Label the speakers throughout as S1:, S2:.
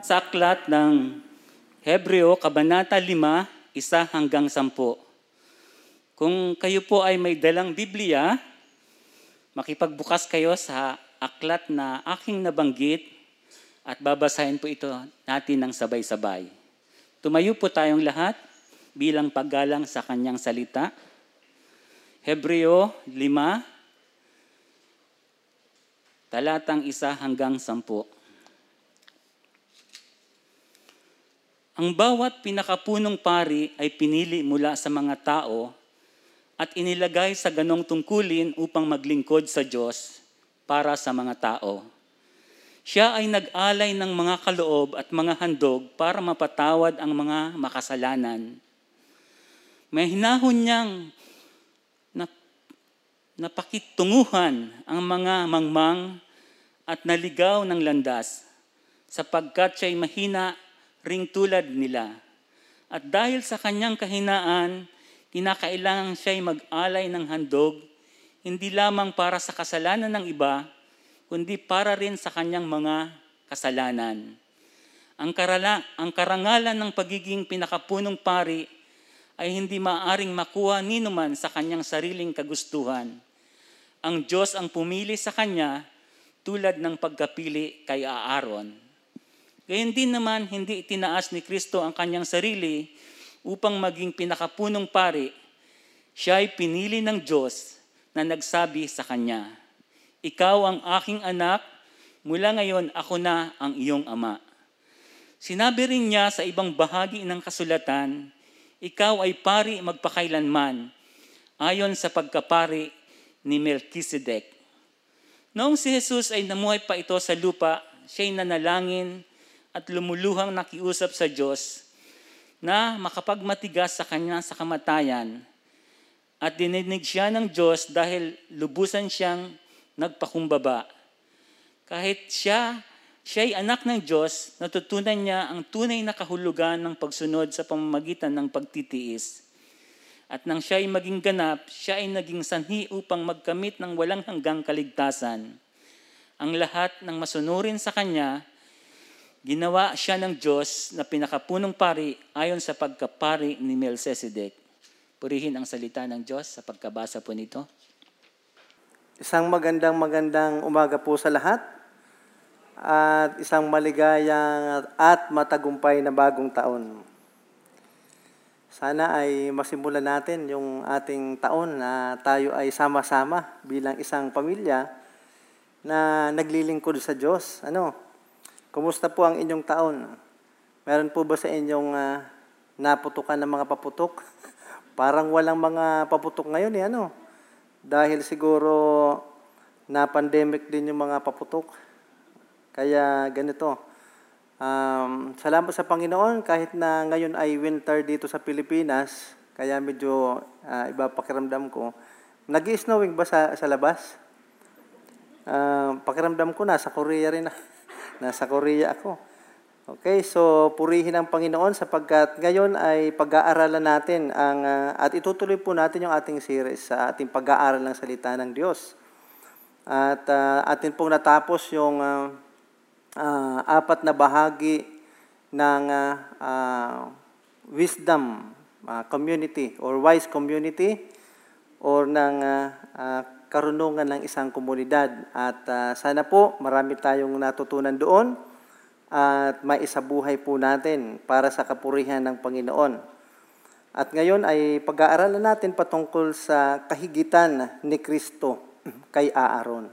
S1: sa aklat ng Hebreo, Kabanata 5, isa hanggang 10. Kung kayo po ay may dalang Biblia, makipagbukas kayo sa aklat na aking nabanggit at babasahin po ito natin ng sabay-sabay. Tumayo po tayong lahat bilang paggalang sa kanyang salita. Hebreo 5, talatang isa hanggang sampu. Ang bawat pinakapunong pari ay pinili mula sa mga tao at inilagay sa ganong tungkulin upang maglingkod sa Diyos para sa mga tao. Siya ay nag-alay ng mga kaloob at mga handog para mapatawad ang mga makasalanan. May hinahon niyang nap- napakitunguhan ang mga mangmang at naligaw ng landas sapagkat siya'y mahina ring tulad nila. At dahil sa kanyang kahinaan, kinakailangan siya'y mag-alay ng handog, hindi lamang para sa kasalanan ng iba, kundi para rin sa kanyang mga kasalanan. Ang, karala, ang karangalan ng pagiging pinakapunong pari ay hindi maaring makuha ni naman sa kanyang sariling kagustuhan. Ang Diyos ang pumili sa kanya tulad ng pagkapili kay Aaron. Gayun din naman, hindi itinaas ni Kristo ang kanyang sarili upang maging pinakapunong pari. Siya ay pinili ng Diyos na nagsabi sa kanya, Ikaw ang aking anak, mula ngayon ako na ang iyong ama. Sinabi rin niya sa ibang bahagi ng kasulatan, Ikaw ay pari magpakailanman, ayon sa pagkapari ni Melchizedek. Noong si Jesus ay namuhay pa ito sa lupa, siya'y nanalangin at lumuluhang nakiusap sa Diyos na makapagmatigas sa kanya sa kamatayan at dininig siya ng Diyos dahil lubusan siyang nagpakumbaba. Kahit siya, siya ay anak ng Diyos, natutunan niya ang tunay na kahulugan ng pagsunod sa pamamagitan ng pagtitiis. At nang siya ay maging ganap, siya ay naging sanhi upang magkamit ng walang hanggang kaligtasan. Ang lahat ng masunurin sa Kanya Ginawa siya ng Diyos na pinakapunong pari ayon sa pagkapari ni Melchizedek. Purihin ang salita ng Diyos sa pagkabasa po nito.
S2: Isang magandang magandang umaga po sa lahat at isang maligayang at matagumpay na bagong taon. Sana ay masimulan natin yung ating taon na tayo ay sama-sama bilang isang pamilya na naglilingkod sa Diyos. Ano? Kumusta po ang inyong taon? Meron po ba sa inyong uh, naputukan ng mga paputok? Parang walang mga paputok ngayon eh, ano? Dahil siguro na pandemic din yung mga paputok. Kaya ganito. Um, salamat sa Panginoon kahit na ngayon ay winter dito sa Pilipinas, kaya medyo uh, iba pakiramdam ko. Nag-snowing ba sa, sa labas? Uh, pakiramdam ko na, sa Korea rin. Nasa Korea ako. Okay, so purihin ang Panginoon sapagkat ngayon ay pag-aaralan natin ang uh, at itutuloy po natin yung ating series sa ating pag-aaral ng salita ng Diyos. At uh, atin pong natapos yung uh, uh, apat na bahagi ng uh, uh, wisdom uh, community or wise community or ng uh, uh, karunungan ng isang komunidad. At uh, sana po marami tayong natutunan doon at maisabuhay po natin para sa kapurihan ng Panginoon. At ngayon ay pag-aaralan natin patungkol sa kahigitan ni Kristo kay Aaron.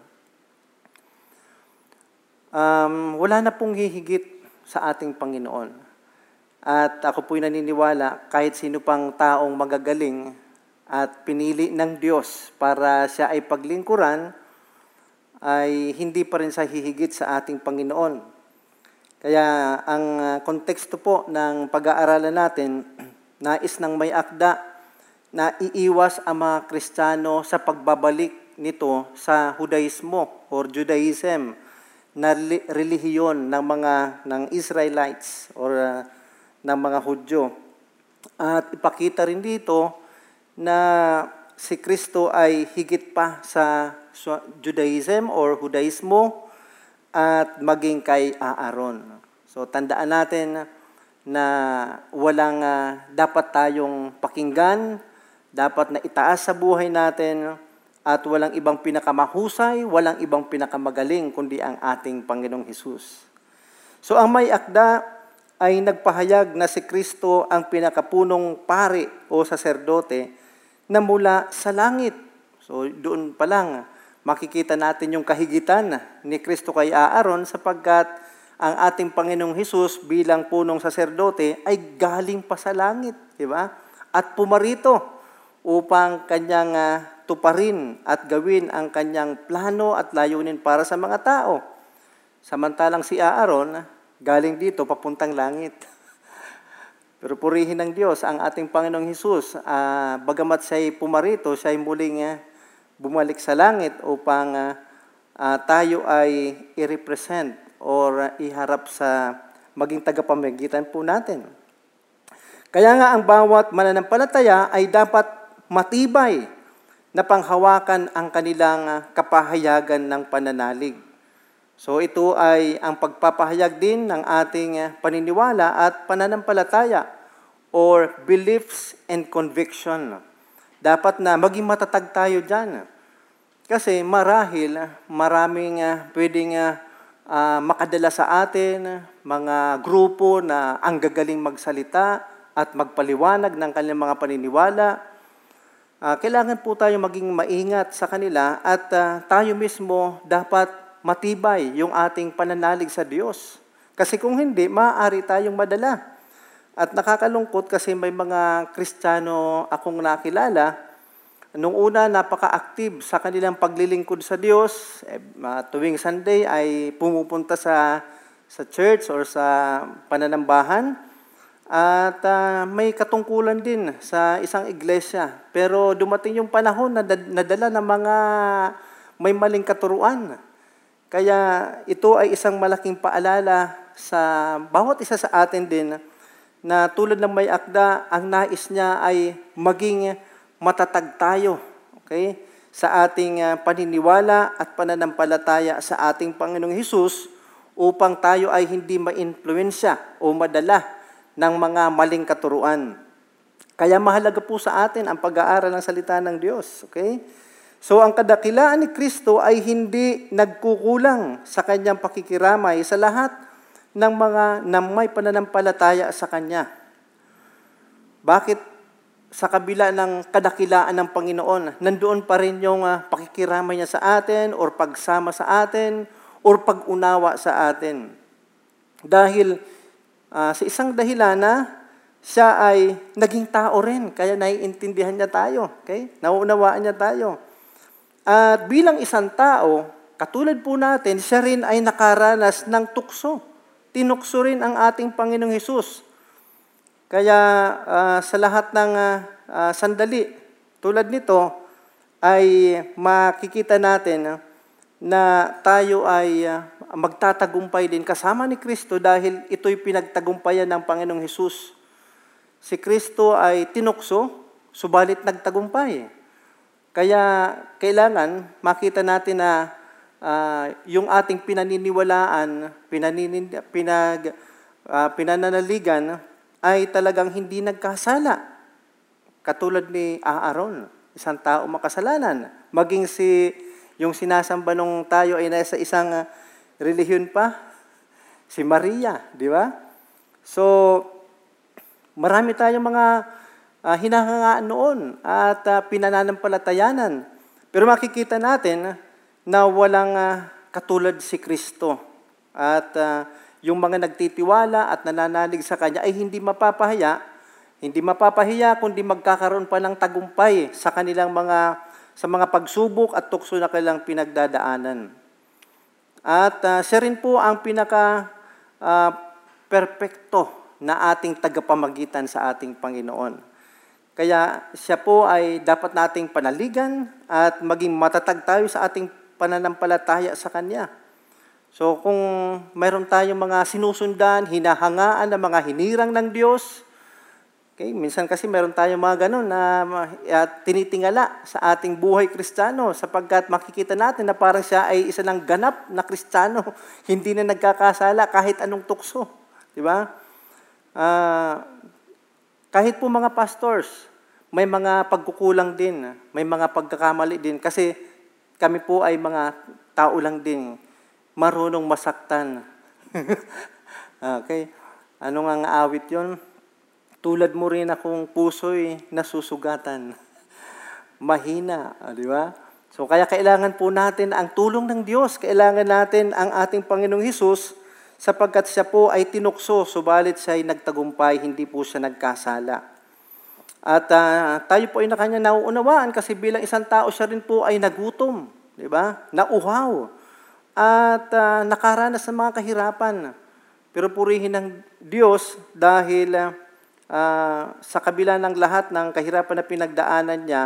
S2: Um, wala na pong hihigit sa ating Panginoon. At ako po'y naniniwala, kahit sino pang taong magagaling at pinili ng Diyos para siya ay paglingkuran, ay hindi pa rin sa hihigit sa ating Panginoon. Kaya ang ah, konteksto po ng pag-aaralan natin, nais ng may akda na iiwas ang mga Kristiyano sa pagbabalik nito sa Judaismo or Judaism na relihiyon ng mga ng Israelites or uh, ng mga Hudyo. At ipakita rin dito na si Kristo ay higit pa sa Judaism or Judaismo at maging kay Aaron. So tandaan natin na walang ah, dapat tayong pakinggan, dapat na itaas sa buhay natin at walang ibang pinakamahusay, walang ibang pinakamagaling kundi ang ating Panginoong Hesus. So ang may akda ay nagpahayag na si Kristo ang pinakapunong pari o saserdote na mula sa langit. So doon pa lang makikita natin yung kahigitan ni Kristo kay Aaron sapagkat ang ating Panginoong Hesus bilang punong saserdote ay galing pa sa langit, di ba? At pumarito upang kanyang ah, tuparin at gawin ang kanyang plano at layunin para sa mga tao. Samantalang si Aaron, galing dito papuntang langit. Pero purihin ng Diyos ang ating Panginoong Hesus. ah, bagamat siya'y pumarito, siya'y muling ah, bumalik sa langit upang ah, ah, tayo ay i-represent or ah, iharap sa maging tagapamagitan po natin. Kaya nga ang bawat mananampalataya ay dapat matibay na panghawakan ang kanilang ah, kapahayagan ng pananalig. So ito ay ang pagpapahayag din ng ating paniniwala at pananampalataya or beliefs and conviction. Dapat na maging matatag tayo dyan. Kasi marahil ah, maraming ah, pwedeng ah, makadala sa atin, mga grupo na ang gagaling magsalita at magpaliwanag ng kanilang mga paniniwala. Ah, kailangan po tayo maging maingat sa kanila at ah, tayo mismo dapat matibay yung ating pananalig sa Diyos. Kasi kung hindi, maaari tayong madala. At nakakalungkot kasi may mga Kristiyano akong nakilala, Nung una, napaka-active sa kanilang paglilingkod sa Diyos. Eh, tuwing Sunday ay pumupunta sa sa church or sa pananambahan. At ah, may katungkulan din sa isang iglesia. Pero dumating yung panahon na nadala ng mga may maling katuruan. Kaya ito ay isang malaking paalala sa bawat isa sa atin din na tulad ng may akda, ang nais niya ay maging matatag tayo okay, sa ating ah, paniniwala at pananampalataya sa ating Panginoong Hesus upang tayo ay hindi ma-influensya o madala ng mga maling katuruan. Kaya mahalaga po sa atin ang pag-aaral ng salita ng Diyos. Okay? So ang kadakilaan ni Kristo ay hindi nagkukulang sa kanyang pakikiramay sa lahat ng mga na may pananampalataya sa Kanya. Bakit sa kabila ng kadakilaan ng Panginoon, nandoon pa rin yung ah, pakikiramay niya sa atin or pagsama sa atin or pag-unawa sa atin. Dahil ah, sa isang dahilan na siya ay naging tao rin, kaya naiintindihan niya tayo. Okay? Nauunawaan niya tayo. At bilang isang tao, katulad po natin, siya rin ay nakaranas ng tukso. Tinukso rin ang ating Panginoong Hesus. Kaya ah, sa lahat ng ah, ah, sandali, tulad nito, ay makikita natin na tayo ay ah, magtatagumpay din kasama ni Kristo dahil ito'y pinagtagumpayan ng Panginoong Hesus. Si Kristo ay tinukso, subalit nagtagumpay. Kaya kailangan makita natin na ah, yung ating pinaniniwalaan, pinaninin, pinag, ah, pinananaligan ay talagang hindi nagkasala. Katulad ni Aaron, isang tao makasalanan. Maging si yung sinasamba nung tayo ay nasa isang ah, relihiyon pa, si Maria, di ba? So, marami tayong mga uh, hinahangaan noon at uh, pinananampalatayanan. Pero makikita natin na walang ah, katulad si Kristo. At ah, yung mga nagtitiwala at nananalig sa Kanya ay hindi mapapahiya, hindi mapapahiya kundi magkakaroon pa ng tagumpay sa kanilang mga sa mga pagsubok at tukso na kanilang pinagdadaanan. At ah, siya rin po ang pinaka ah, perpekto na ating tagapamagitan sa ating Panginoon. Kaya siya po ay dapat nating panaligan at maging matatag tayo sa ating pananampalataya sa Kanya. So kung mayroon tayong mga sinusundan, hinahangaan ng mga hinirang ng Diyos, okay, minsan kasi mayroon tayong mga ganun na uh, tinitingala sa ating buhay kristyano sapagkat makikita natin na parang siya ay isa ng ganap na kristyano, hindi na nagkakasala kahit anong tukso. Di ba? Ah, kahit po mga pastors, may mga pagkukulang din, may mga pagkakamali din kasi kami po ay mga tao lang din, marunong masaktan. okay? Ano nga nga awit yon? Tulad mo rin akong puso'y nasusugatan. Mahina, ah, di ba? So kaya kailangan po natin ang tulong ng Diyos. Kailangan natin ang ating Panginoong Hesus sapagkat siya po ay tinukso, subalit siya ay nagtagumpay, hindi po siya nagkasala. At ah, tayo po ay na kanya nauunawaan kasi bilang isang tao siya rin po ay nagutom, di ba? Nauhaw. At ah, nakaranas ng mga kahirapan. Pero purihin ng Diyos dahil ah, sa kabila ng lahat ng kahirapan na pinagdaanan niya,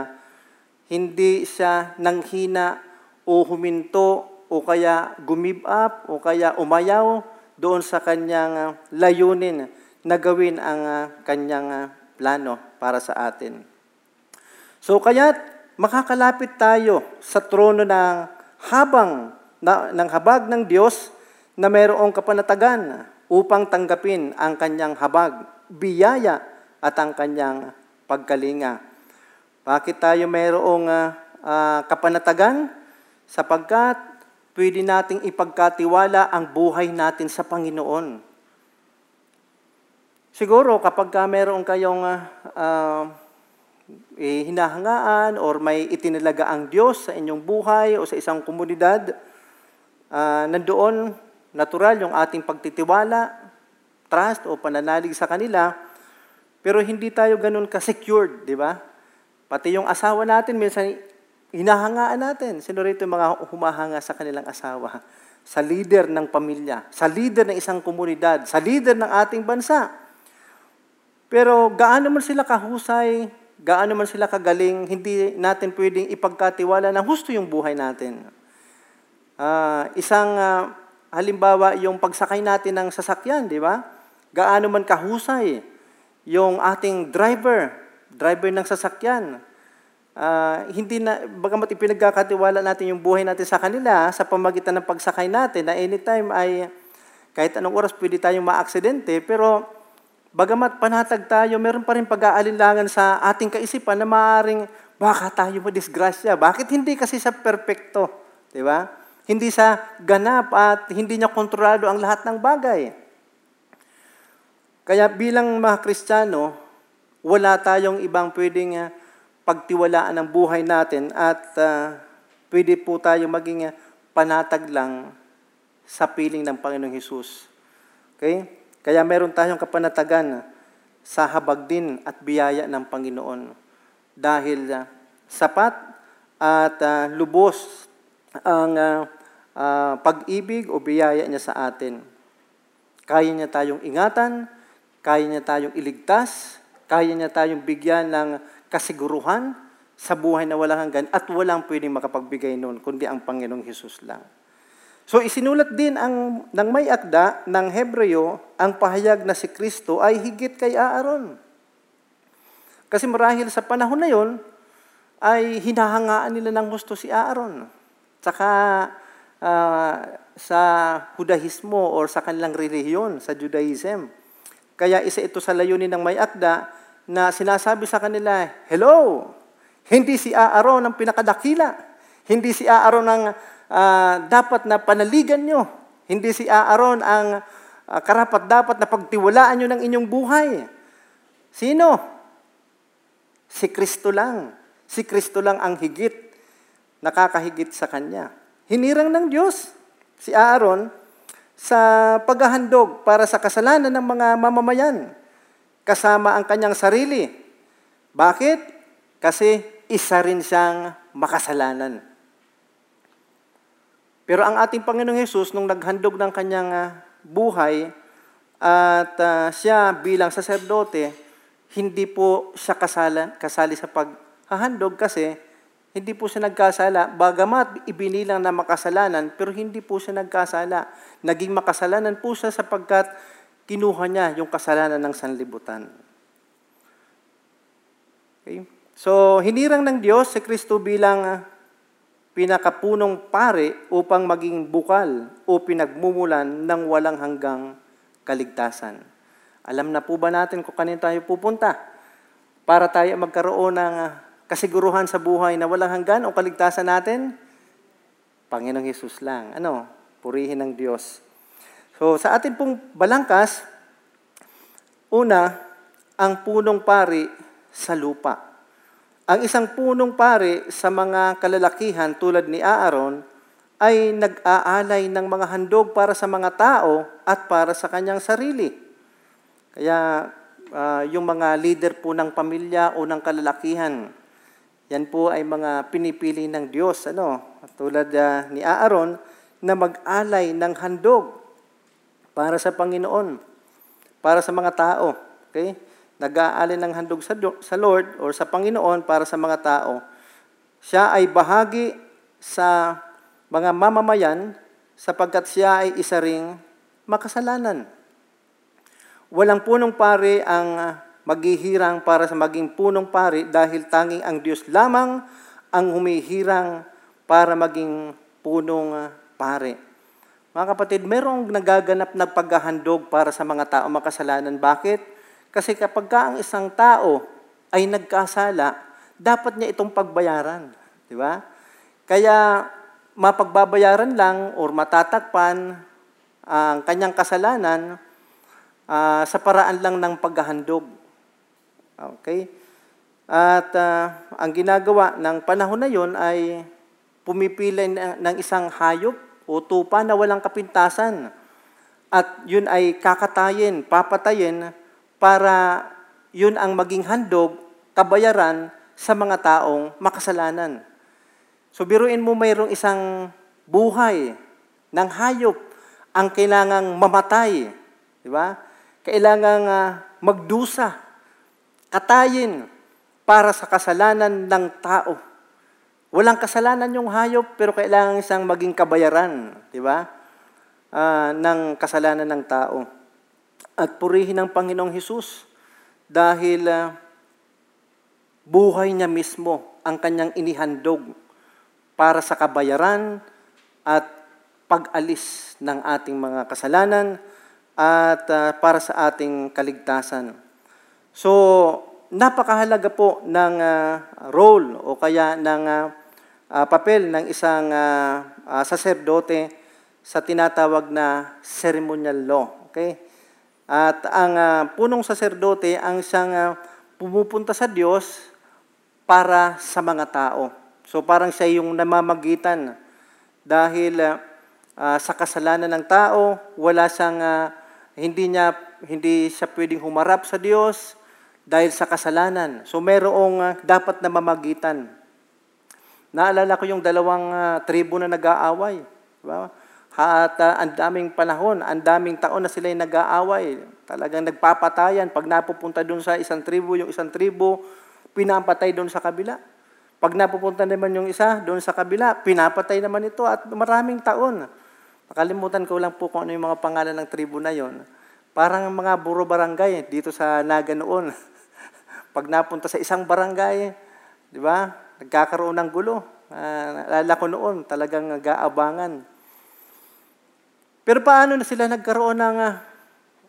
S2: hindi siya nanghina o huminto o kaya gumib up o kaya umayaw doon sa kanyang layunin na gawin ang kanyang plano para sa atin. So kaya makakalapit tayo sa trono ng habang na, ng habag ng Diyos na mayroong kapanatagan upang tanggapin ang kanyang habag, biyaya at ang kanyang pagkalinga. Bakit tayo mayroong ah, ah, kapanatagan? Sapagkat pwede nating ipagkatiwala ang buhay natin sa Panginoon. Siguro kapag ka meron kayong ah, ah, eh, hinahangaan or may itinalaga ang Diyos sa inyong buhay o sa isang komunidad, ah, nandoon natural yung ating pagtitiwala, trust o pananalig sa kanila, pero hindi tayo ganun ka-secured, di ba? Pati yung asawa natin, minsan hinahangaan natin. Sino rito yung mga humahanga sa kanilang asawa? Sa leader ng pamilya, sa leader ng isang komunidad, sa leader ng ating bansa. Pero gaano man sila kahusay, gaano man sila kagaling, hindi natin pwedeng ipagkatiwala na husto yung buhay natin. Ah, isang ah, halimbawa, yung pagsakay natin ng sasakyan, di ba? Gaano man kahusay yung ating driver, driver ng sasakyan. Ah, hindi na, bagamat ipinagkakatiwala natin yung buhay natin sa kanila sa pamagitan ng pagsakay natin na anytime ay kahit anong oras pwede tayong maaksidente, pero bagamat panatag tayo, meron pa rin pag-aalinlangan sa ating kaisipan na maaaring baka tayo madisgrasya. Bakit hindi kasi sa perpekto? Di ba? Hindi sa ganap at hindi niya kontrolado ang lahat ng bagay. Kaya bilang mga Kristiyano, wala tayong ibang pwedeng ah, pagtiwalaan ng buhay natin at ah, pwede po tayo maging ah, panatag lang sa piling ng Panginoong Hesus. Okay? Kaya meron tayong kapanatagan sa habag din at biyaya ng Panginoon. Dahil ah, sapat at ah, lubos ang ah, ah, pag-ibig o biyaya niya sa atin. Kaya niya tayong ingatan, kaya niya tayong iligtas, kaya niya tayong bigyan ng kasiguruhan sa buhay na walang hanggan at walang pwedeng makapagbigay noon kundi ang Panginoong Hesus lang. So isinulat din ang ng may akda ng Hebreo ang pahayag na si Kristo ay higit kay Aaron. Kasi marahil sa panahon na yon ay hinahangaan nila ng gusto si Aaron. Tsaka ah, sa Judaismo or sa kanilang relihiyon, sa Judaism. Kaya isa ito sa layunin ng may akda na sinasabi sa kanila, Hello! Hindi si Aaron ang pinakadakila. Hindi si Aaron ang ah, dapat na panaligan nyo. Hindi si Aaron ang ah, karapat-dapat na pagtiwalaan nyo ng inyong buhay. Sino? Si Kristo lang. Si Kristo lang ang higit, nakakahigit sa Kanya. Hinirang ng Diyos si Aaron sa paghahandog para sa kasalanan ng mga mamamayan kasama ang kanyang sarili. Bakit? Kasi isa rin siyang makasalanan. Pero ang ating Panginoong Hesus, nung naghandog ng kanyang ah, buhay, at ah, siya bilang saserdote, hindi po siya kasala, kasali sa paghahandog kasi hindi po siya nagkasala. Bagamat ibinilang na makasalanan, pero hindi po siya nagkasala. Naging makasalanan po siya sapagkat kinuha niya yung kasalanan ng sanlibutan. Okay? So, hinirang ng Diyos si Kristo bilang ah, pinakapunong pare upang maging bukal o pinagmumulan ng walang hanggang kaligtasan. Alam na po ba natin kung kanino tayo pupunta? Para tayo magkaroon ng ah, kasiguruhan sa buhay na walang hanggan o kaligtasan natin? Panginoong Hesus lang. Ano? Purihin ng Diyos. So, sa atin pong balangkas, una, ang punong pari sa lupa. Ang isang punong pari sa mga kalalakihan tulad ni Aaron ay nag-aalay ng mga handog para sa mga tao at para sa kanyang sarili. Kaya ah, yung mga leader po ng pamilya o ng kalalakihan, yan po ay mga pinipili ng Diyos. Ano? Tulad ah, ni Aaron na mag-alay ng handog para sa Panginoon, para sa mga tao. Okay? Nag-aalay ng handog sa, sa Lord or sa Panginoon para sa mga tao. Siya ay bahagi sa mga mamamayan sapagkat siya ay isa ring makasalanan. Walang punong pari ang maghihirang para sa maging punong pari dahil tanging ang Diyos lamang ang humihirang para maging punong pari. Mga kapatid, merong nagaganap na paghahandog para sa mga tao makasalanan. Bakit? Kasi kapag ka ang isang tao ay nagkasala, dapat niya itong pagbayaran. Di ba? Kaya mapagbabayaran lang or matatakpan ang kanyang kasalanan ah, sa paraan lang ng paghahandog. Okay? At ah, ang ginagawa ng panahon na yon ay pumipili ng isang hayop o tupa na walang kapintasan. At yun ay kakatayin, papatayin para yun ang maging handog, kabayaran sa mga taong makasalanan. So biruin mo mayroong isang buhay ng hayop ang kailangang mamatay. Di ba? Kailangang ah, magdusa, katayin para sa kasalanan ng tao. Walang kasalanan yung hayop, pero kailangan isang maging kabayaran, di ba? Ah, ng kasalanan ng tao. At purihin ng Panginoong Hesus dahil ah, buhay niya mismo ang kanyang inihandog para sa kabayaran at pag-alis ng ating mga kasalanan at ah, para sa ating kaligtasan. So, napakahalaga po ng ah, role o kaya ng ah, ah, papel ng isang ah, ah, saserdote sa tinatawag na ceremonial law. Okay? At ang ah, punong saserdote ang siyang ah, pumupunta sa Diyos para sa mga tao. So parang siya yung namamagitan dahil ah, ah, sa kasalanan ng tao, wala siyang ah, hindi niya hindi siya pwedeng humarap sa Diyos dahil sa kasalanan. So merong ah, dapat na mamagitan. Naalala ko yung dalawang ah, tribo na nag-aaway. Diba? At ah, ang daming panahon, ang daming taon na sila yung nag-aaway. Talagang nagpapatayan. Pag napupunta doon sa isang tribo, yung isang tribo, pinapatay doon sa kabila. Pag napupunta naman yung isa doon sa kabila, pinapatay naman ito at maraming taon. Nakalimutan ko lang po kung ano yung mga pangalan ng tribo na yon. Parang mga buro barangay dito sa Naga noon. Pag napunta sa isang barangay, di ba, nagkakaroon ng gulo. Uh, ko noon, talagang gaabangan. Pero paano na sila nagkaroon ng ah,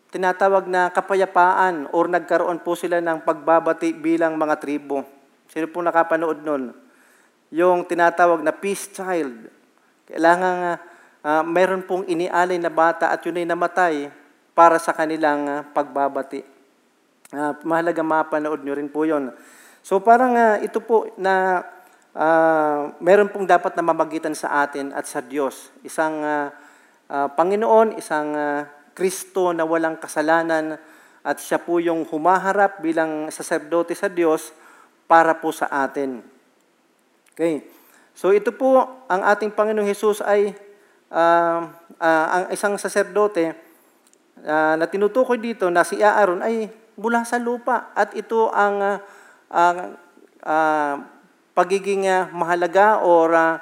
S2: tinatawag na kapayapaan or nagkaroon po sila ng pagbabati bilang mga tribo? Sino po nakapanood nun? Yung tinatawag na peace child. Kailangan ah, ah, meron pong inialay na bata at yun ay namatay para sa kanilang ah, pagbabati. Ah, mahalaga mapanood nyo rin po yon. So parang ah, ito po na ah, meron pong dapat na mamagitan sa atin at sa Diyos. Isang ah, ah, Panginoon, isang ah, Kristo na walang kasalanan at siya po yung humaharap bilang saserdote sa Diyos para po sa atin. Okay. So ito po ang ating Panginoong Hesus ay ah, ah, ang isang saserdote ah, na tinutukoy dito na si Aaron ay mula sa lupa at ito ang ah, ang ah, pagiging ah, mahalaga o ah,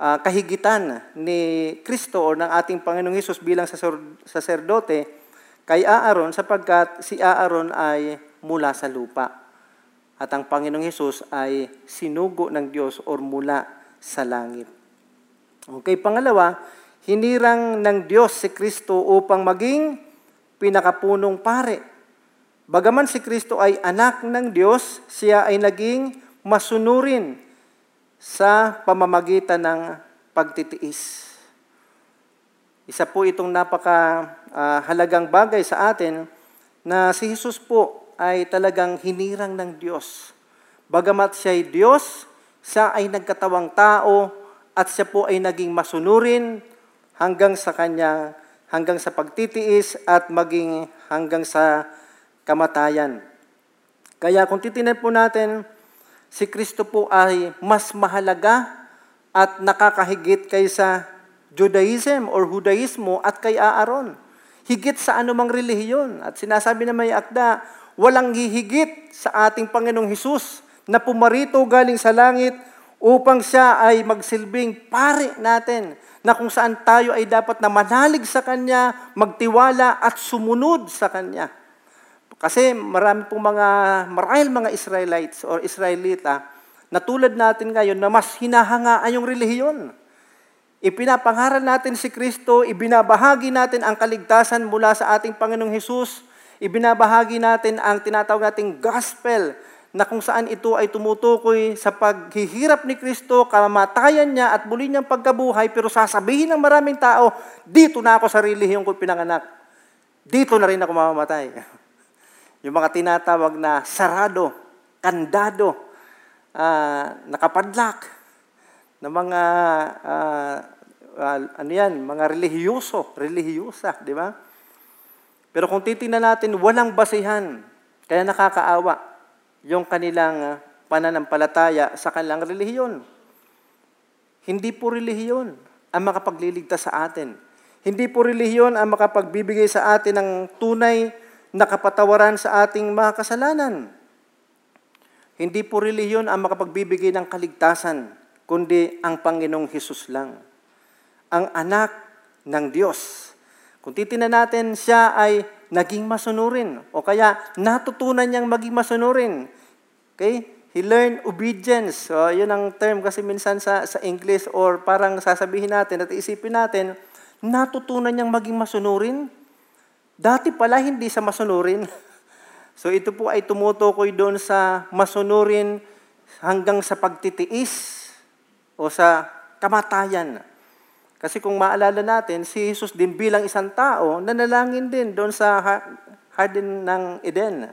S2: ah, kahigitan ni Kristo o ng ating Panginoong Hesus bilang saser- saserdote kay Aaron sapagkat si Aaron ay mula sa lupa. At ang Panginoong Hesus ay sinugo ng Diyos or mula sa langit. Okay, pangalawa, hinirang ng Diyos si Kristo upang maging pinakapunong pare. Bagaman si Kristo ay anak ng Diyos, siya ay naging masunurin sa pamamagitan ng pagtitiis. Isa po itong napaka ah, halagang bagay sa atin na si Jesus po ay talagang hinirang ng Diyos. Bagamat siya ay Diyos, siya ay nagkatawang tao at siya po ay naging masunurin hanggang sa kanya hanggang sa pagtitiis at maging hanggang sa kamatayan. Kaya kung titingnan po natin, si Kristo po ay mas mahalaga at nakakahigit kaysa Judaism or Judaismo at kay Aaron. Higit sa anumang relihiyon. At sinasabi na may akda, walang hihigit sa ating Panginoong Hesus na pumarito galing sa langit upang siya ay magsilbing pare natin na kung saan tayo ay dapat na manalig sa Kanya, magtiwala at sumunod sa Kanya. Kasi marami pong mga, marahil mga Israelites or Israelita na tulad natin ngayon na mas hinahangaan yung relihiyon. Ipinapangaral natin si Kristo, ibinabahagi natin ang kaligtasan mula sa ating Panginoong Hesus, ibinabahagi natin ang tinatawag nating gospel na kung saan ito ay tumutukoy sa paghihirap ni Kristo, kamatayan niya at muli niyang pagkabuhay, pero sasabihin ng maraming tao, dito na ako sa relihiyon ko pinanganak. Dito na rin ako mamamatay. Yung mga tinatawag na sarado, kandado, ah, nakapadlak, na mga ah, ah, ano yan, mga relihiyoso, relihiyosa, di ba? Pero kung titingnan natin, walang basihan. Kaya nakakaawa yung kanilang pananampalataya sa kanilang relihiyon. Hindi po relihiyon ang makapagliligtas sa atin. Hindi po relihiyon ang makapagbibigay sa atin ng tunay na kapatawaran sa ating mga kasalanan. Hindi po relihiyon ang makapagbibigay ng kaligtasan, kundi ang Panginoong Hesus lang. Ang anak ng Diyos. Kung titingnan natin, siya ay naging masunurin o kaya natutunan niyang maging masunurin. Okay? He learned obedience. So, yun ang term kasi minsan sa, sa English or parang sasabihin natin at isipin natin, natutunan niyang maging masunurin. Dati pala hindi sa masunurin. So ito po ay tumutukoy doon sa masunurin hanggang sa pagtitiis o sa kamatayan. Kasi kung maalala natin, si Jesus din bilang isang tao, nanalangin din doon sa Garden ng Eden.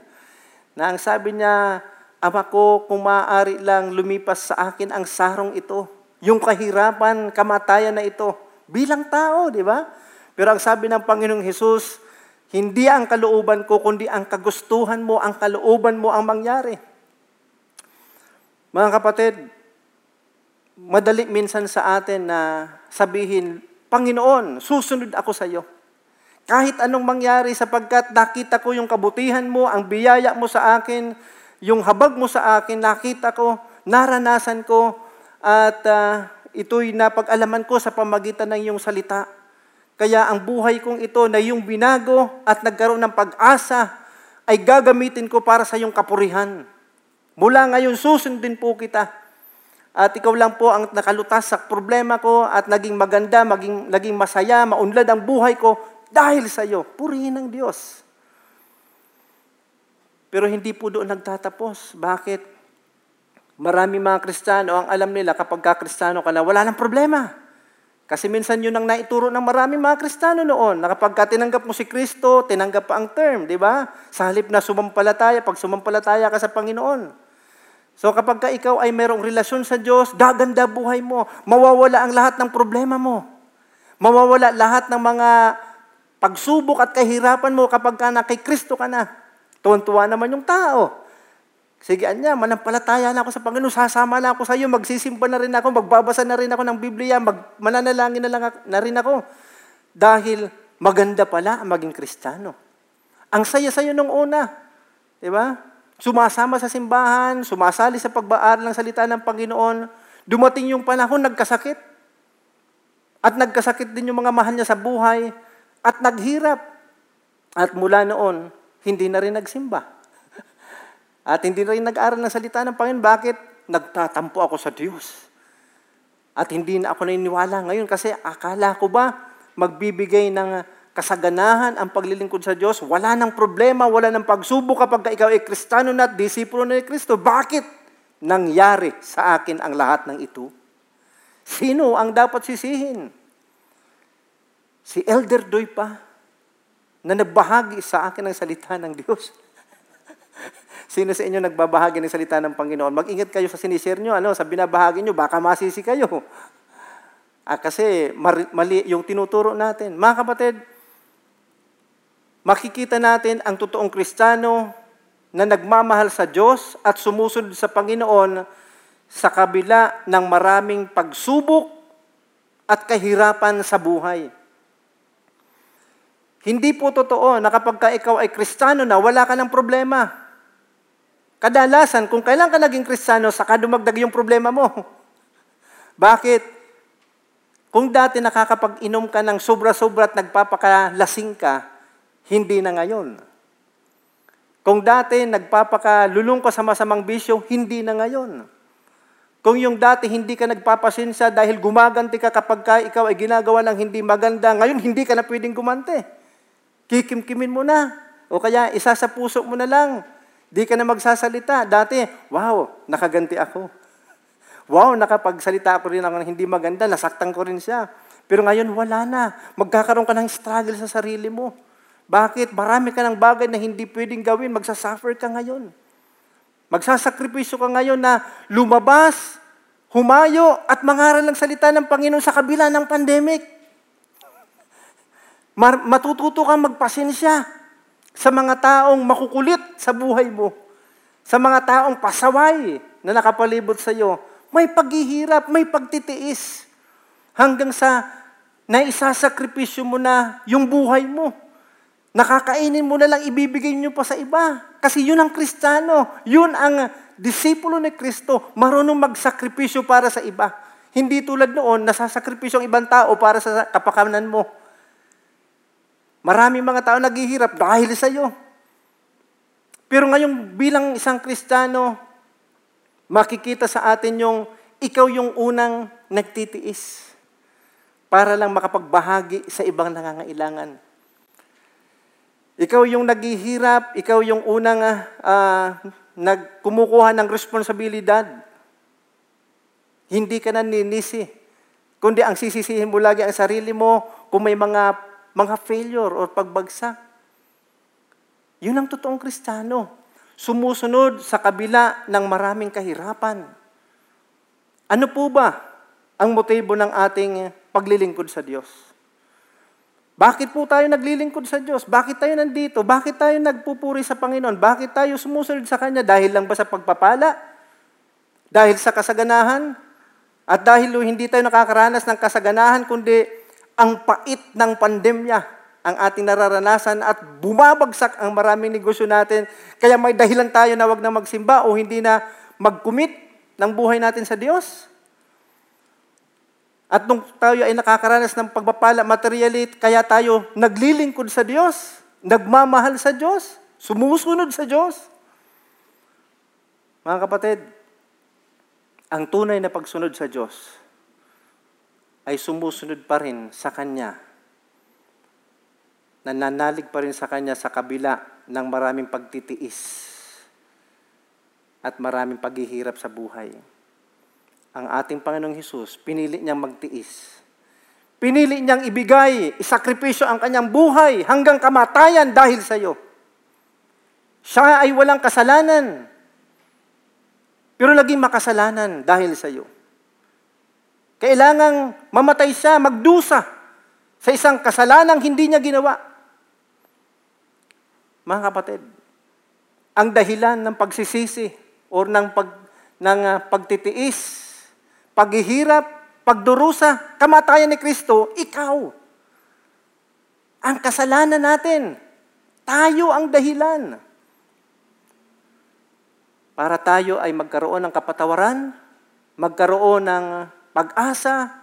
S2: Na ang sabi niya, Ama ko, kung maaari lang lumipas sa akin ang sarong ito. Yung kahirapan, kamatayan na ito. Bilang tao, di ba? Pero ang sabi ng Panginoong Hesus, hindi ang kalooban ko, kundi ang kagustuhan mo, ang kalooban mo ang mangyari. Mga kapatid, madali minsan sa atin na sabihin, Panginoon, susunod ako sa iyo. Kahit anong mangyari sapagkat nakita ko yung kabutihan mo, ang biyaya mo sa akin, yung habag mo sa akin, nakita ko, naranasan ko, at ah, ito'y napag-alaman ko sa pamagitan ng iyong salita. Kaya ang buhay kong ito na iyong binago at nagkaroon ng pag-asa ay gagamitin ko para sa iyong kapurihan. Mula ngayon, susundin po kita. At ikaw lang po ang nakalutas sa problema ko at naging maganda, maging, naging masaya, maunlad ang buhay ko dahil sa iyo. Purihin ng Diyos. Pero hindi po doon nagtatapos. Bakit? Marami mga Kristiyano ang alam nila kapag ka-Kristiyano ka na, wala nang problema. Kasi minsan yun ang naituro ng maraming mga Kristiyano noon, na kapag ka tinanggap mo si Kristo, tinanggap pa ang term, di ba? Sa halip na sumampalataya, pag sumampalataya ka sa Panginoon. So kapag ka ikaw ay mayroong relasyon sa Diyos, gaganda buhay mo. Mawawala ang lahat ng problema mo. Mawawala lahat ng mga pagsubok at kahirapan mo kapag ka na kay Kristo ka na. Tuwan-tuwa naman yung tao. Sige, anya, manampalataya na ako sa Panginoon, sasama na ako sa iyo, magsisimba na rin ako, magbabasa na rin ako ng Biblia, mag, mananalangin na, lang, na rin ako. Dahil maganda pala ang maging Kristiyano. Ang saya-saya nung una. Di ba? Sumasama sa simbahan, sumasali sa pagbaaral ng salita ng Panginoon. Dumating yung panahon, nagkasakit. At nagkasakit din yung mga mahal niya sa buhay. At naghirap. At mula noon, hindi na rin nagsimba. At hindi rin nag-aral ng salita ng Panginoon. Bakit? Nagtatampo ako sa Diyos. At hindi na ako naniniwala ngayon kasi akala ko ba magbibigay ng kasaganahan ang paglilingkod sa Diyos, wala nang problema, wala nang pagsubok kapag ikaw ay kristano na at disipulo ni Kristo. Bakit nangyari sa akin ang lahat ng ito? Sino ang dapat sisihin? Si Elder Doy pa, na nagbahagi sa akin ng salita ng Diyos. Sino sa inyo nagbabahagi ng salita ng Panginoon? Mag-ingat kayo sa sinisir nyo, ano, sa binabahagi nyo, baka masisi kayo. Ah, kasi mali yung tinuturo natin. Mga kapatid, makikita natin ang totoong Kristiyano na nagmamahal sa Diyos at sumusunod sa Panginoon sa kabila ng maraming pagsubok at kahirapan sa buhay. Hindi po totoo na kapag ka ikaw ay Kristiyano na, wala ka ng problema. Kadalasan, kung kailan ka naging Kristiyano, saka dumagdag yung problema mo. Bakit? Kung dati nakakapag-inom ka ng sobra-sobra at nagpapakalasing ka, hindi na ngayon. Kung dati nagpapakalulong ka sa masamang bisyo, hindi na ngayon. Kung yung dati hindi ka nagpapasensya dahil gumaganti ka kapag ka ikaw ay ginagawa ng hindi maganda, ngayon hindi ka na pwedeng gumante. Kikimkimin mo na. O kaya isa sa puso mo na lang. Di ka na magsasalita. Dati, wow, nakaganti ako. Wow, nakapagsalita ako rin ng hindi maganda, nasaktan ko rin siya. Pero ngayon, wala na. Magkakaroon ka ng struggle sa sarili mo. Bakit? Marami ka ng bagay na hindi pwedeng gawin. Magsasuffer ka ngayon. Magsasakripisyo ka ngayon na lumabas, humayo, at mangaral ng salita ng Panginoon sa kabila ng pandemic matututo kang magpasensya sa mga taong makukulit sa buhay mo. Sa mga taong pasaway na nakapalibot sa iyo. May paghihirap, may pagtitiis. Hanggang sa naisasakripisyo mo na yung buhay mo. Nakakainin mo na lang, ibibigay nyo pa sa iba. Kasi yun ang kristano. Yun ang disipulo ni Kristo. Marunong magsakripisyo para sa iba. Hindi tulad noon, nasasakripisyo ang ibang tao para sa kapakanan mo. Maraming mga tao naghihirap dahil sa iyo. Pero ngayon bilang isang Kristiyano, makikita sa atin yung ikaw yung unang nagtitiis para lang makapagbahagi sa ibang nangangailangan. Ikaw yung naghihirap, ikaw yung unang uh, nagkumukuha ng responsibilidad. Hindi ka na ninisi. Kundi ang sisisihin mo lagi ang sarili mo kung may mga mga failure or pagbagsak. Yun ang totoong kristiyano. Sumusunod sa kabila ng maraming kahirapan. Ano po ba ang motibo ng ating paglilingkod sa Diyos? Bakit po tayo naglilingkod sa Diyos? Bakit tayo nandito? Bakit tayo nagpupuri sa Panginoon? Bakit tayo sumusunod sa Kanya? Dahil lang ba sa pagpapala? Dahil sa kasaganahan? At dahil hindi tayo nakakaranas ng kasaganahan, kundi ang pait ng pandemya ang ating nararanasan at bumabagsak ang maraming negosyo natin. Kaya may dahilan tayo na wag na magsimba o hindi na mag-commit ng buhay natin sa Diyos. At nung tayo ay nakakaranas ng pagpapala materially, kaya tayo naglilingkod sa Diyos, nagmamahal sa Diyos, sumusunod sa Diyos. Mga kapatid, ang tunay na pagsunod sa Diyos ay sumusunod pa rin sa Kanya. Nananalig pa rin sa Kanya sa kabila ng maraming pagtitiis at maraming paghihirap sa buhay. Ang ating Panginoong Hesus, pinili niyang magtiis. Pinili niyang ibigay, isakripisyo ang kanyang buhay hanggang kamatayan dahil sa iyo. Siya ay walang kasalanan, pero naging makasalanan dahil sa iyo. Kailangang mamatay siya, magdusa sa isang kasalanang hindi niya ginawa. Mga kapatid, ang dahilan ng pagsisisi o ng, pag, ng uh, pagtitiis, paghihirap, pagdurusa, kamatayan ni Kristo, ikaw. Ang kasalanan natin. Tayo ang dahilan. Para tayo ay magkaroon ng kapatawaran, magkaroon ng pag-asa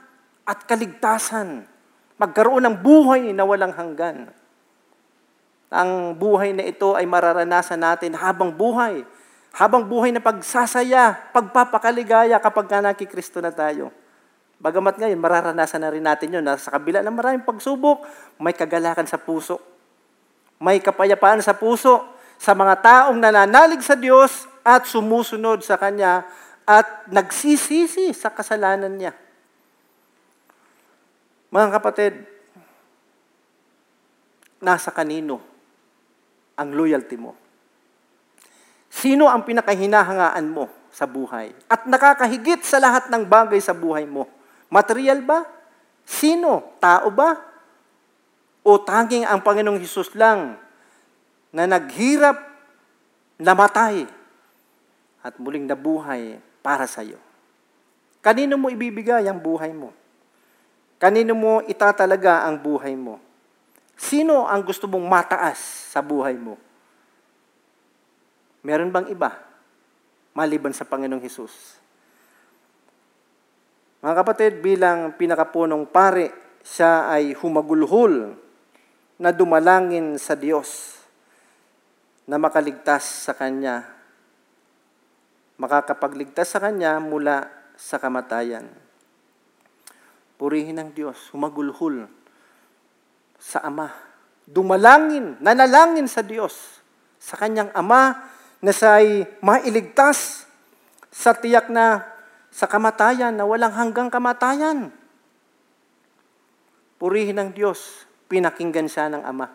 S2: at kaligtasan. Magkaroon ng buhay na walang hanggan. Ang buhay na ito ay mararanasan natin habang buhay. Habang buhay na pagsasaya, pagpapakaligaya kapag ka nakikristo na tayo. Bagamat ngayon, mararanasan na rin natin yun sa kabila ng maraming pagsubok, may kagalakan sa puso. May kapayapaan sa puso sa mga taong nananalig sa Diyos at sumusunod sa Kanya at nagsisisi sa kasalanan niya. Mga kapatid, nasa kanino ang loyalty mo? Sino ang pinakahinahangaan mo sa buhay? At nakakahigit sa lahat ng bagay sa buhay mo? Material ba? Sino? Tao ba? O tanging ang Panginoong Hesus lang na naghirap, namatay, at muling nabuhay para sa iyo? Kanino mo ibibigay ang buhay mo? Kanino mo itatalaga ang buhay mo? Sino ang gusto mong mataas sa buhay mo? Meron bang iba maliban sa Panginoong Hesus? Mga kapatid, bilang pinakapunong pare, siya ay humagulhol na dumalangin sa Diyos na makaligtas sa Kanya, makakapagligtas sa Kanya mula sa kamatayan. Purihin ng Diyos, humagulhol sa Ama. Dumalangin, nanalangin sa Diyos, sa Kanyang Ama na siya'y mailigtas sa tiyak na sa kamatayan na walang hanggang kamatayan. Purihin ng Diyos, pinakinggan siya ng Ama.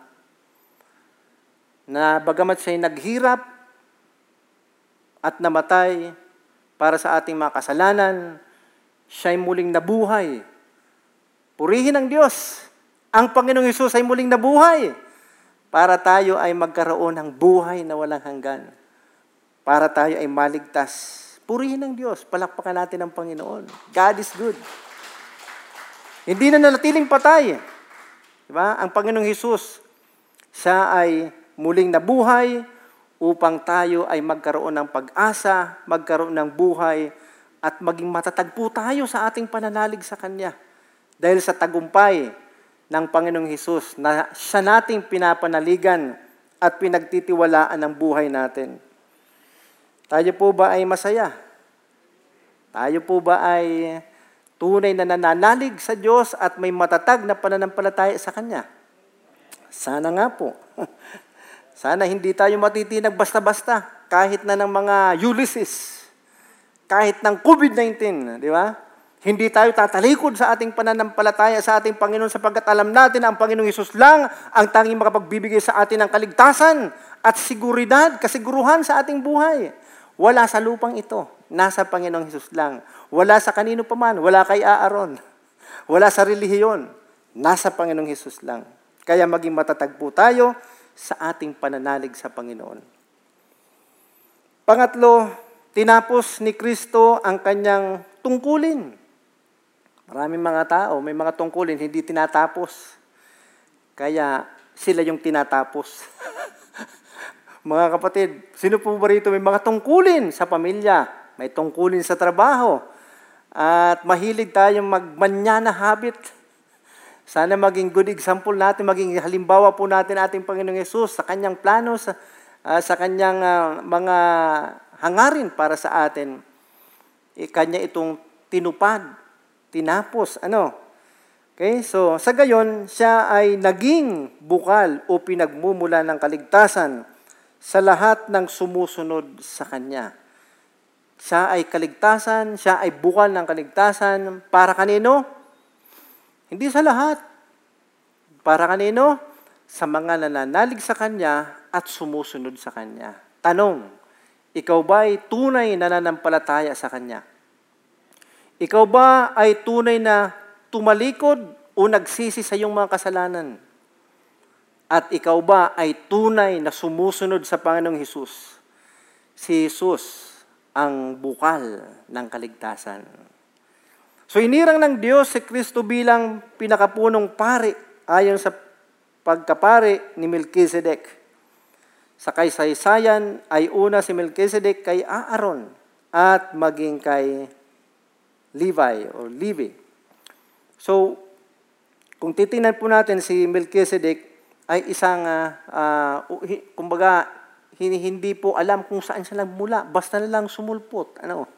S2: Na bagamat siya'y naghirap at namatay para sa ating mga kasalanan, siya'y muling nabuhay. Purihin ng Diyos, ang Panginoong Yesus ay muling nabuhay para tayo ay magkaroon ng buhay na walang hanggan. Para tayo ay maligtas Purihin ng Diyos. Palakpakan natin ang Panginoon. God is good. Hindi na nalatiling patay. Diba? Ang Panginoong Hesus, siya ay muling nabuhay upang tayo ay magkaroon ng pag-asa, magkaroon ng buhay, at maging matatag po tayo sa ating pananalig sa Kanya. Dahil sa tagumpay ng Panginoong Hesus na siya nating pinapanaligan at pinagtitiwalaan ng buhay natin. Tayo po ba ay masaya? Tayo po ba ay tunay na nananalig sa Diyos at may matatag na pananampalataya sa Kanya? Sana nga po. Sana hindi tayo matitinag basta-basta kahit na ng mga Ulysses, kahit ng COVID-19, di ba? Hindi tayo tatalikod sa ating pananampalataya sa ating Panginoon sapagkat alam natin na ang Panginoong Isus lang ang tanging makapagbibigay sa atin ng kaligtasan at siguridad, kasiguruhan sa ating buhay. Wala sa lupang ito. Nasa Panginoong Hesus lang. Wala sa kanino pa man. Wala kay Aaron. Wala sa relihiyon. Nasa Panginoong Hesus lang. Kaya maging matatag po tayo sa ating pananalig sa Panginoon. Pangatlo, tinapos ni Kristo ang kanyang tungkulin. Maraming mga tao, may mga tungkulin, hindi tinatapos. Kaya sila yung tinatapos. Mga kapatid, sino po ba rito may mga tungkulin sa pamilya, may tungkulin sa trabaho, at mahilig tayong magmanyana habit. Sana maging good example natin, maging halimbawa po natin ating Panginoong Yesus sa kanyang plano, sa, uh, sa kanyang uh, mga hangarin para sa atin. E, kanya itong tinupad, tinapos, ano. Okay, so sa gayon, siya ay naging bukal o pinagmumula ng kaligtasan sa lahat ng sumusunod sa Kanya. Siya ay kaligtasan, siya ay bukal ng kaligtasan. Para kanino? Hindi sa lahat. Para kanino? Sa mga nananalig sa Kanya at sumusunod sa Kanya. Tanong, ikaw ba ay tunay na nananampalataya sa Kanya? Ikaw ba ay tunay na tumalikod o nagsisi sa iyong mga kasalanan? At ikaw ba ay tunay na sumusunod sa Panginoong Hesus? Si Hesus ang bukal ng kaligtasan. So inirang ng Diyos si Kristo bilang pinakapunong pare ayon sa pagkapare ni Melchizedek. Sa kaysaysayan ay una si Melchizedek kay Aaron at maging kay Levi o Levi. So, kung titingnan po natin si Melchizedek, ay isang, uh, uh, kumbaga, hindi po alam kung saan siya nagmula. Basta na lang sumulpot. Ano?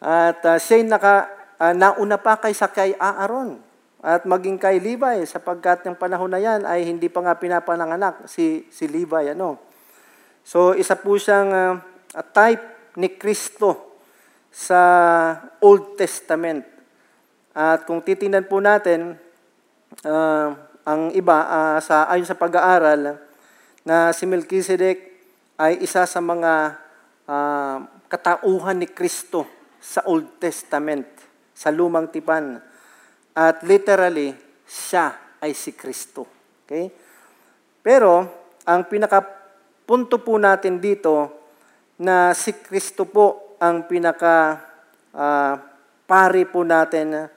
S2: At uh, siya'y naka, ah, nauna pa kaysa kay Aaron at maging kay Levi sapagkat ng panahon na yan ay hindi pa nga pinapananganak si, si Levi. Ano? So isa po siyang ah, a type ni Kristo sa Old Testament. At kung titingnan po natin, ah, ang iba ah, sa ayon sa pag-aaral na si Melchizedek ay isa sa mga ah, katauhan ni Kristo sa Old Testament, sa Lumang Tipan. At literally, siya ay si Kristo. Okay? Pero, ang pinakapunto po natin dito na si Kristo po ang pinaka ah, pari po natin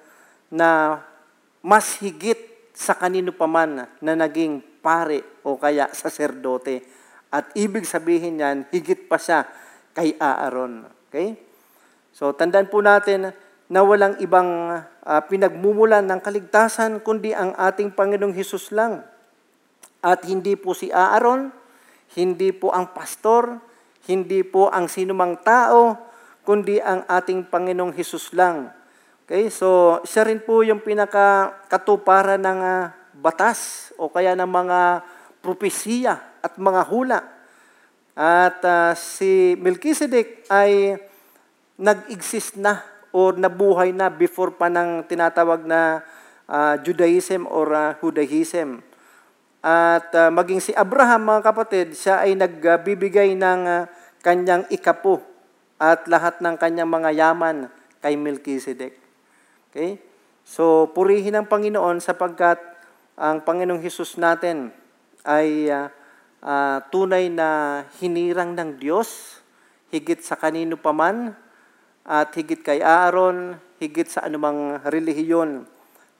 S2: na mas higit sa kanino paman na naging pare o kaya saserdote. At ibig sabihin niyan, higit pa siya kay Aaron. Okay? So, tandaan po natin na walang ibang ah, pinagmumulan ng kaligtasan kundi ang ating Panginoong Hesus lang. At hindi po si Aaron, hindi po ang pastor, hindi po ang sinumang tao, kundi ang ating Panginoong Hesus lang. Okay, so siya rin po yung pinakakatuparan ng ah, batas o kaya ng mga propesiya at mga hula. At ah, si Melchizedek ay nag-exist na or nabuhay na before pa ng tinatawag na ah, Judaism or ah, Judaism. At ah, maging si Abraham, mga kapatid, siya ay nagbibigay ng ah, kanyang ikapo at lahat ng kanyang mga yaman kay Melchizedek. Okay? So, purihin ang Panginoon sapagkat ang Panginoong Hesus natin ay ah, ah, tunay na hinirang ng Diyos, higit sa kanino paman, at higit kay Aaron, higit sa anumang relihiyon.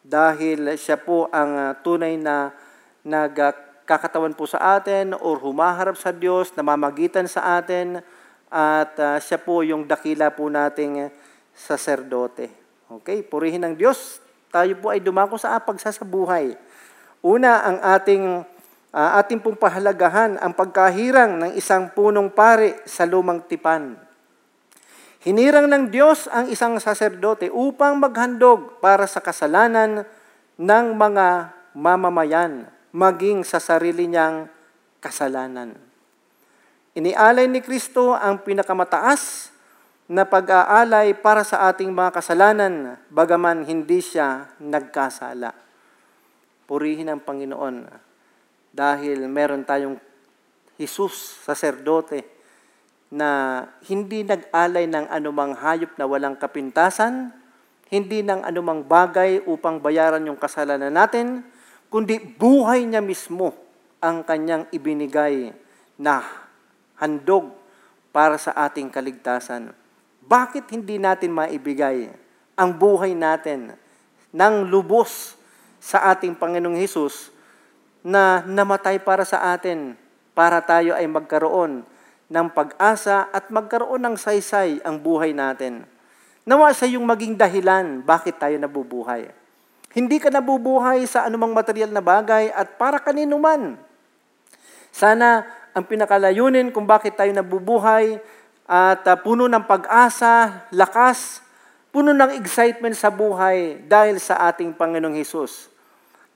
S2: Dahil siya po ang ah, tunay na nagkakatawan po sa atin or humaharap sa Diyos, namamagitan sa atin, at ah, siya po yung dakila po nating saserdote. Okay, purihin ng Diyos. Tayo po ay dumako sa pagsasabuhay. Una, ang ating ah, ating pong pahalagahan ang pagkahirang ng isang punong pare sa lumang tipan. Hinirang ng Diyos ang isang saserdote upang maghandog para sa kasalanan ng mga mamamayan, maging sa sarili niyang kasalanan. Inialay ni Kristo ang pinakamataas na pag-aalay para sa ating mga kasalanan, bagaman hindi siya nagkasala. Purihin ang Panginoon dahil meron tayong Jesus, saserdote, na hindi nag-alay ng anumang hayop na walang kapintasan, hindi ng anumang bagay upang bayaran yung kasalanan natin, kundi buhay niya mismo ang kanyang ibinigay na handog para sa ating kaligtasan. Bakit hindi natin maibigay ang buhay natin ng lubos sa ating Panginoong Hesus na namatay para sa atin, para tayo ay magkaroon ng pag-asa at magkaroon ng saysay ang buhay natin. Nawa sa yung maging dahilan bakit tayo nabubuhay. Hindi ka nabubuhay sa anumang material na bagay at para kanino man. Sana ang pinakalayunin kung bakit tayo nabubuhay at uh, puno ng pag-asa, lakas, puno ng excitement sa buhay dahil sa ating Panginoong Hesus.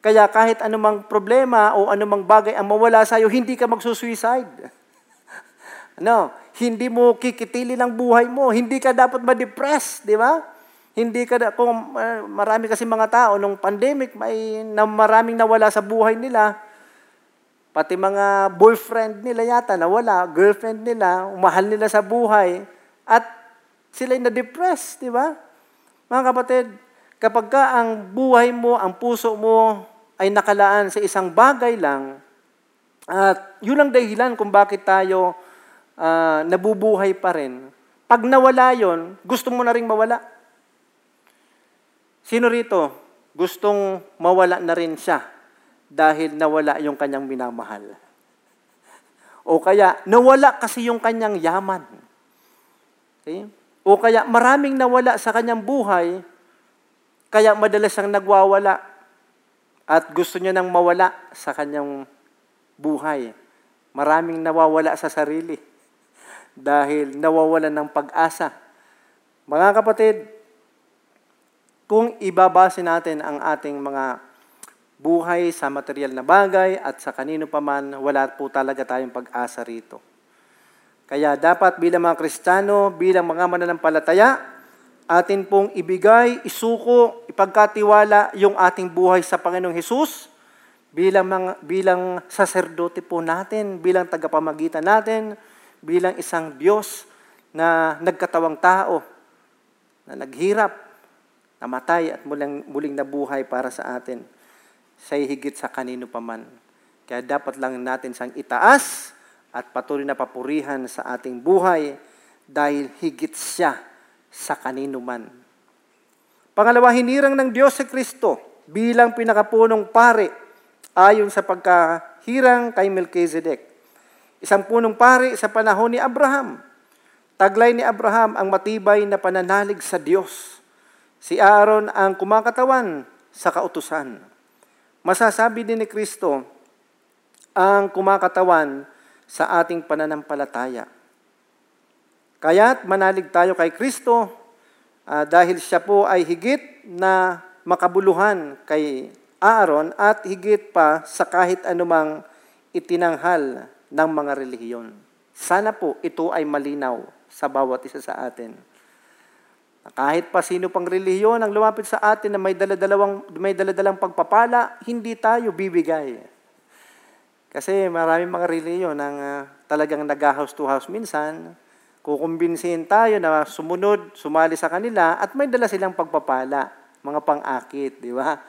S2: Kaya kahit anumang problema o anumang bagay ang mawala sa iyo, hindi ka magsusuicide. Ano, hindi mo kikitili ang buhay mo, hindi ka dapat ma-depress, di ba? Hindi ka, kung uh, marami kasi mga tao, nung pandemic, may na maraming nawala sa buhay nila, pati mga boyfriend nila yata nawala, girlfriend nila, umahal nila sa buhay, at sila'y na-depress, di ba? Mga kapatid, kapag ka ang buhay mo, ang puso mo ay nakalaan sa isang bagay lang, at yun ang dahilan kung bakit tayo uh, nabubuhay pa rin, pag nawala yon, gusto mo na rin mawala. Sino rito gustong mawala na rin siya dahil nawala yung kanyang minamahal? O kaya nawala kasi yung kanyang yaman. Okay? O kaya maraming nawala sa kanyang buhay, kaya madalas siyang nagwawala at gusto niya nang mawala sa kanyang buhay. Maraming nawawala sa sarili dahil nawawalan ng pag-asa. Mga kapatid, kung ibabase natin ang ating mga buhay sa material na bagay at sa kanino pa man, wala po talaga tayong pag-asa rito. Kaya dapat bilang mga Kristiyano, bilang mga mananampalataya, atin pong ibigay, isuko, ipagkatiwala yung ating buhay sa Panginoong Hesus bilang, mga, bilang saserdote po natin, bilang tagapamagitan natin, bilang isang Diyos na nagkatawang tao, na naghirap, namatay at muling, muling nabuhay para sa atin. Siya'y higit sa kanino paman. Kaya dapat lang natin siyang itaas at patuloy na papurihan sa ating buhay dahil higit siya sa kanino man. Pangalawa, hinirang ng Diyos si Kristo bilang pinakapunong pare ayon sa pagkahirang kay Melchizedek. Isang punong pare sa panahon ni Abraham. Taglay ni Abraham ang matibay na pananalig sa Diyos. Si Aaron ang kumakatawan sa kautusan. Masasabi din ni Kristo ang kumakatawan sa ating pananampalataya. Kaya't manalig tayo kay Kristo uh, dahil siya po ay higit na makabuluhan kay Aaron at higit pa sa kahit anumang itinanghal ng mga relihiyon. Sana po ito ay malinaw sa bawat isa sa atin. Kahit pa sino pang relihiyon ang lumapit sa atin na may daladalawang may daladalang pagpapala, hindi tayo bibigay. Kasi maraming mga relihiyon ang uh, talagang nag-house to house minsan, kukumbinsihin tayo na sumunod, sumali sa kanila, at may dala silang pagpapala, mga pang-akit, di ba?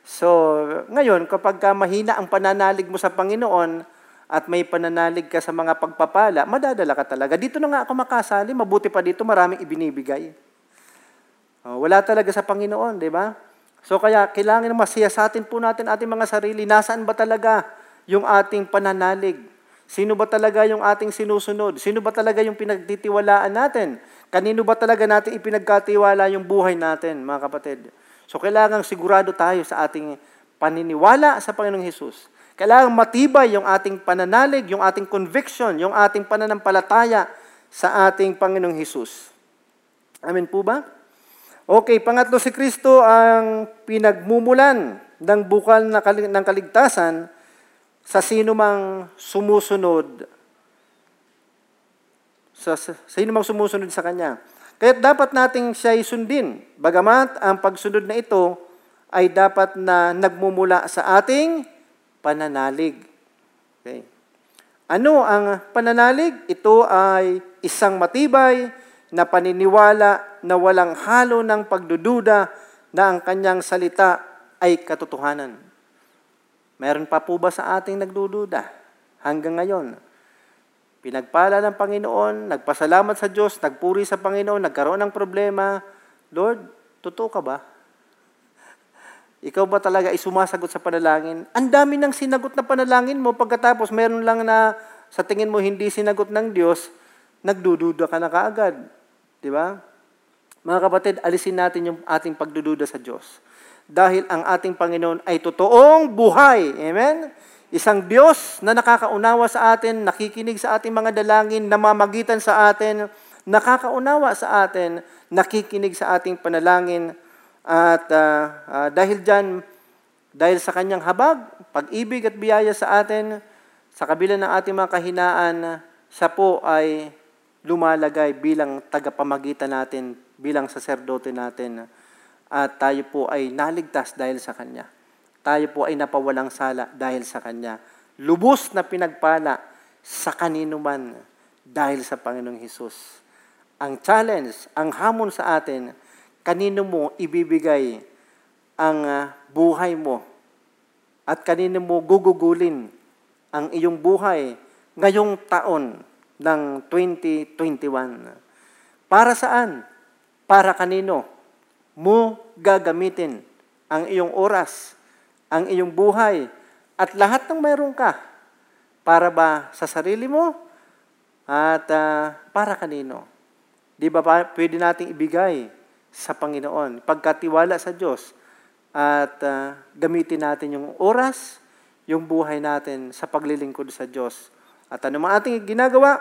S2: So, ngayon, kapag ka mahina ang pananalig mo sa Panginoon, at may pananalig ka sa mga pagpapala, madadala ka talaga. Dito na nga ako makasali, mabuti pa dito, maraming ibinibigay. Oh, wala talaga sa Panginoon, di ba? So kaya kailangan masiyasatin po natin ating mga sarili. Nasaan ba talaga yung ating pananalig? Sino ba talaga yung ating sinusunod? Sino ba talaga yung pinagtitiwalaan natin? Kanino ba talaga natin ipinagkatiwala yung buhay natin, mga kapatid? So kailangan sigurado tayo sa ating paniniwala sa Panginoong Hesus. Kailangan matibay yung ating pananalig, yung ating conviction, yung ating pananampalataya sa ating Panginoong Hesus. Amen po ba? Okay, pangatlo si Kristo ang pinagmumulan ng bukal ng kaligtasan sa sino mang sumusunod sa, sa sino mang sumusunod sa kanya. Kaya dapat nating siya sundin. Bagamat ang pagsunod na ito ay dapat na nagmumula sa ating pananalig. Okay. Ano ang pananalig? Ito ay isang matibay na paniniwala na walang halo ng pagdududa na ang kanyang salita ay katotohanan. Meron pa po ba sa ating nagdududa hanggang ngayon? Pinagpala ng Panginoon, nagpasalamat sa Diyos, nagpuri sa Panginoon, nagkaroon ng problema. Lord, totoo ka ba? Ikaw ba talaga ay sumasagot sa panalangin? Ang dami ng sinagot na panalangin mo, pagkatapos meron lang na sa tingin mo hindi sinagot ng Diyos, nagdududa ka na kaagad. Di ba? Mga kapatid, alisin natin yung ating pagdududa sa Diyos dahil ang ating Panginoon ay totoong buhay. Amen? Isang Diyos na nakakaunawa sa atin, nakikinig sa ating mga dalangin, namamagitan sa atin, nakakaunawa sa atin, nakikinig sa ating panalangin. At uh, uh, dahil dyan, dahil sa kanyang habag, pag-ibig at biyaya sa atin, sa kabila ng ating mga kahinaan, siya po ay lumalagay bilang tagapamagitan natin, bilang saserdote natin at tayo po ay naligtas dahil sa Kanya. Tayo po ay napawalang sala dahil sa Kanya. Lubos na pinagpala sa kanino man dahil sa Panginoong Hesus. Ang challenge, ang hamon sa atin, kanino mo ibibigay ang uh, buhay mo at kanino mo gugugulin ang iyong buhay ngayong taon ng 2021. Para saan? Para kanino? mo gagamitin ang iyong oras, ang iyong buhay, at lahat ng mayroon ka. Para ba sa sarili mo? At uh, para kanino? Di ba pa, pwede nating ibigay sa Panginoon, pagkatiwala sa Diyos, at uh, gamitin natin yung oras, yung buhay natin sa paglilingkod sa Diyos. At ano man ating ginagawa,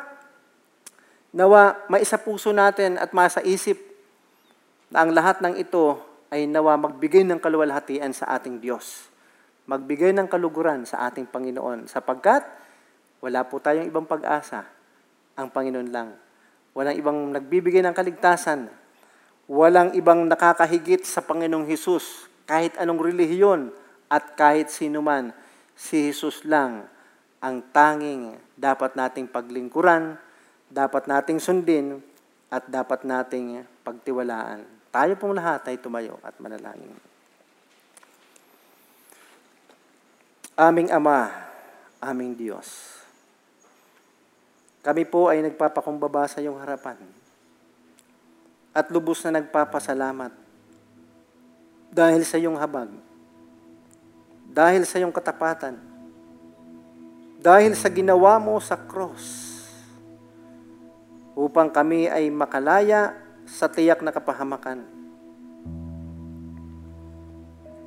S2: nawa maisa puso natin at masa isip na ang lahat ng ito ay nawa magbigay ng kaluwalhatian sa ating Diyos. Magbigay ng kaluguran sa ating Panginoon sapagkat wala po tayong ibang pag-asa. Ang Panginoon lang. Walang ibang nagbibigay ng kaligtasan. Walang ibang nakakahigit sa Panginoong Hesus. Kahit anong relihiyon at kahit sino man, si Jesus lang ang tanging dapat nating paglingkuran, dapat nating sundin, at dapat nating pagtiwalaan. Tayo pong lahat ay tumayo at manalangin. Aming Ama, aming Diyos, kami po ay nagpapakumbaba sa iyong harapan at lubos na nagpapasalamat dahil sa iyong habag, dahil sa iyong katapatan, dahil sa ginawa mo sa cross, upang kami ay makalaya sa tiyak na kapahamakan.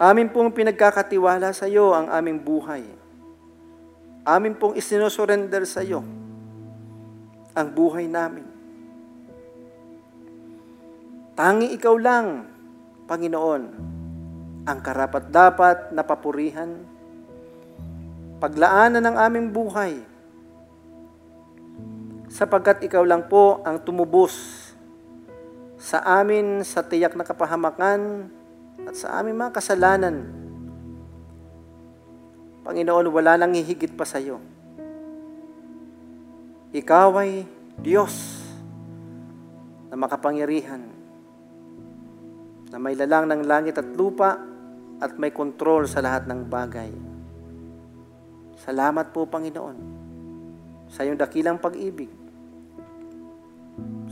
S2: Amin pong pinagkakatiwala sa iyo ang aming buhay. Amin pong isinusurrender sa iyo ang buhay namin. Tangi ikaw lang, Panginoon, ang karapat-dapat na papurihan, paglaanan ng aming buhay, sapagkat ikaw lang po ang tumubos sa amin sa tiyak na kapahamakan at sa aming mga kasalanan. Panginoon, wala nang hihigit pa sa iyo. Ikaw ay Diyos na makapangyarihan, na may lalang ng langit at lupa at may kontrol sa lahat ng bagay. Salamat po, Panginoon, sa iyong dakilang pag-ibig.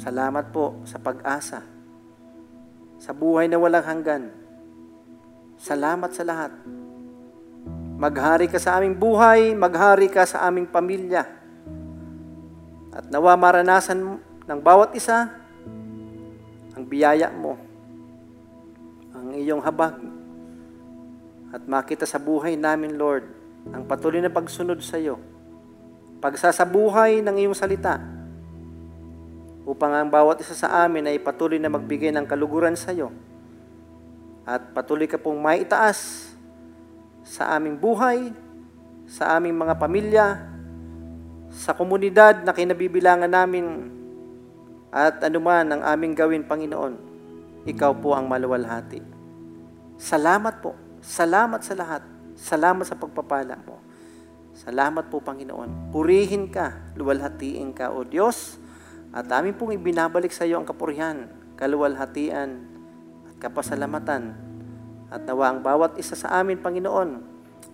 S2: Salamat po sa pag-asa, sa buhay na walang hanggan. Salamat sa lahat. Maghari ka sa aming buhay, maghari ka sa aming pamilya. At nawa maranasan ng bawat isa ang biyaya mo, ang iyong habag. At makita sa buhay namin, Lord, ang patuloy na pagsunod sa iyo. Pagsasabuhay ng iyong salita upang ang bawat isa sa amin ay patuloy na magbigay ng kaluguran sa iyo. At patuloy ka pong maitaas sa aming buhay, sa aming mga pamilya, sa komunidad na kinabibilangan namin, at anuman ang aming gawin, Panginoon, ikaw po ang maluwalhati. Salamat po. Salamat sa lahat. Salamat sa pagpapala mo. Salamat po, Panginoon. Purihin ka, luwalhatiin ka, O Diyos, at amin pong ibinabalik sa iyo ang kapurihan, kaluwalhatian, at kapasalamatan. At nawa ang bawat isa sa amin, Panginoon,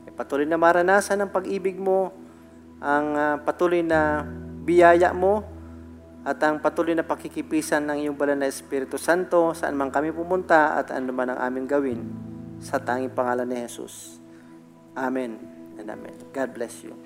S2: ay patuloy na maranasan ang pag-ibig mo, ang ah, patuloy na biyaya mo, at ang patuloy na pakikipisan ng iyong banal na Espiritu Santo saan man kami pumunta at ano man ang aming gawin sa tanging pangalan ni Jesus. Amen and Amen. God bless you.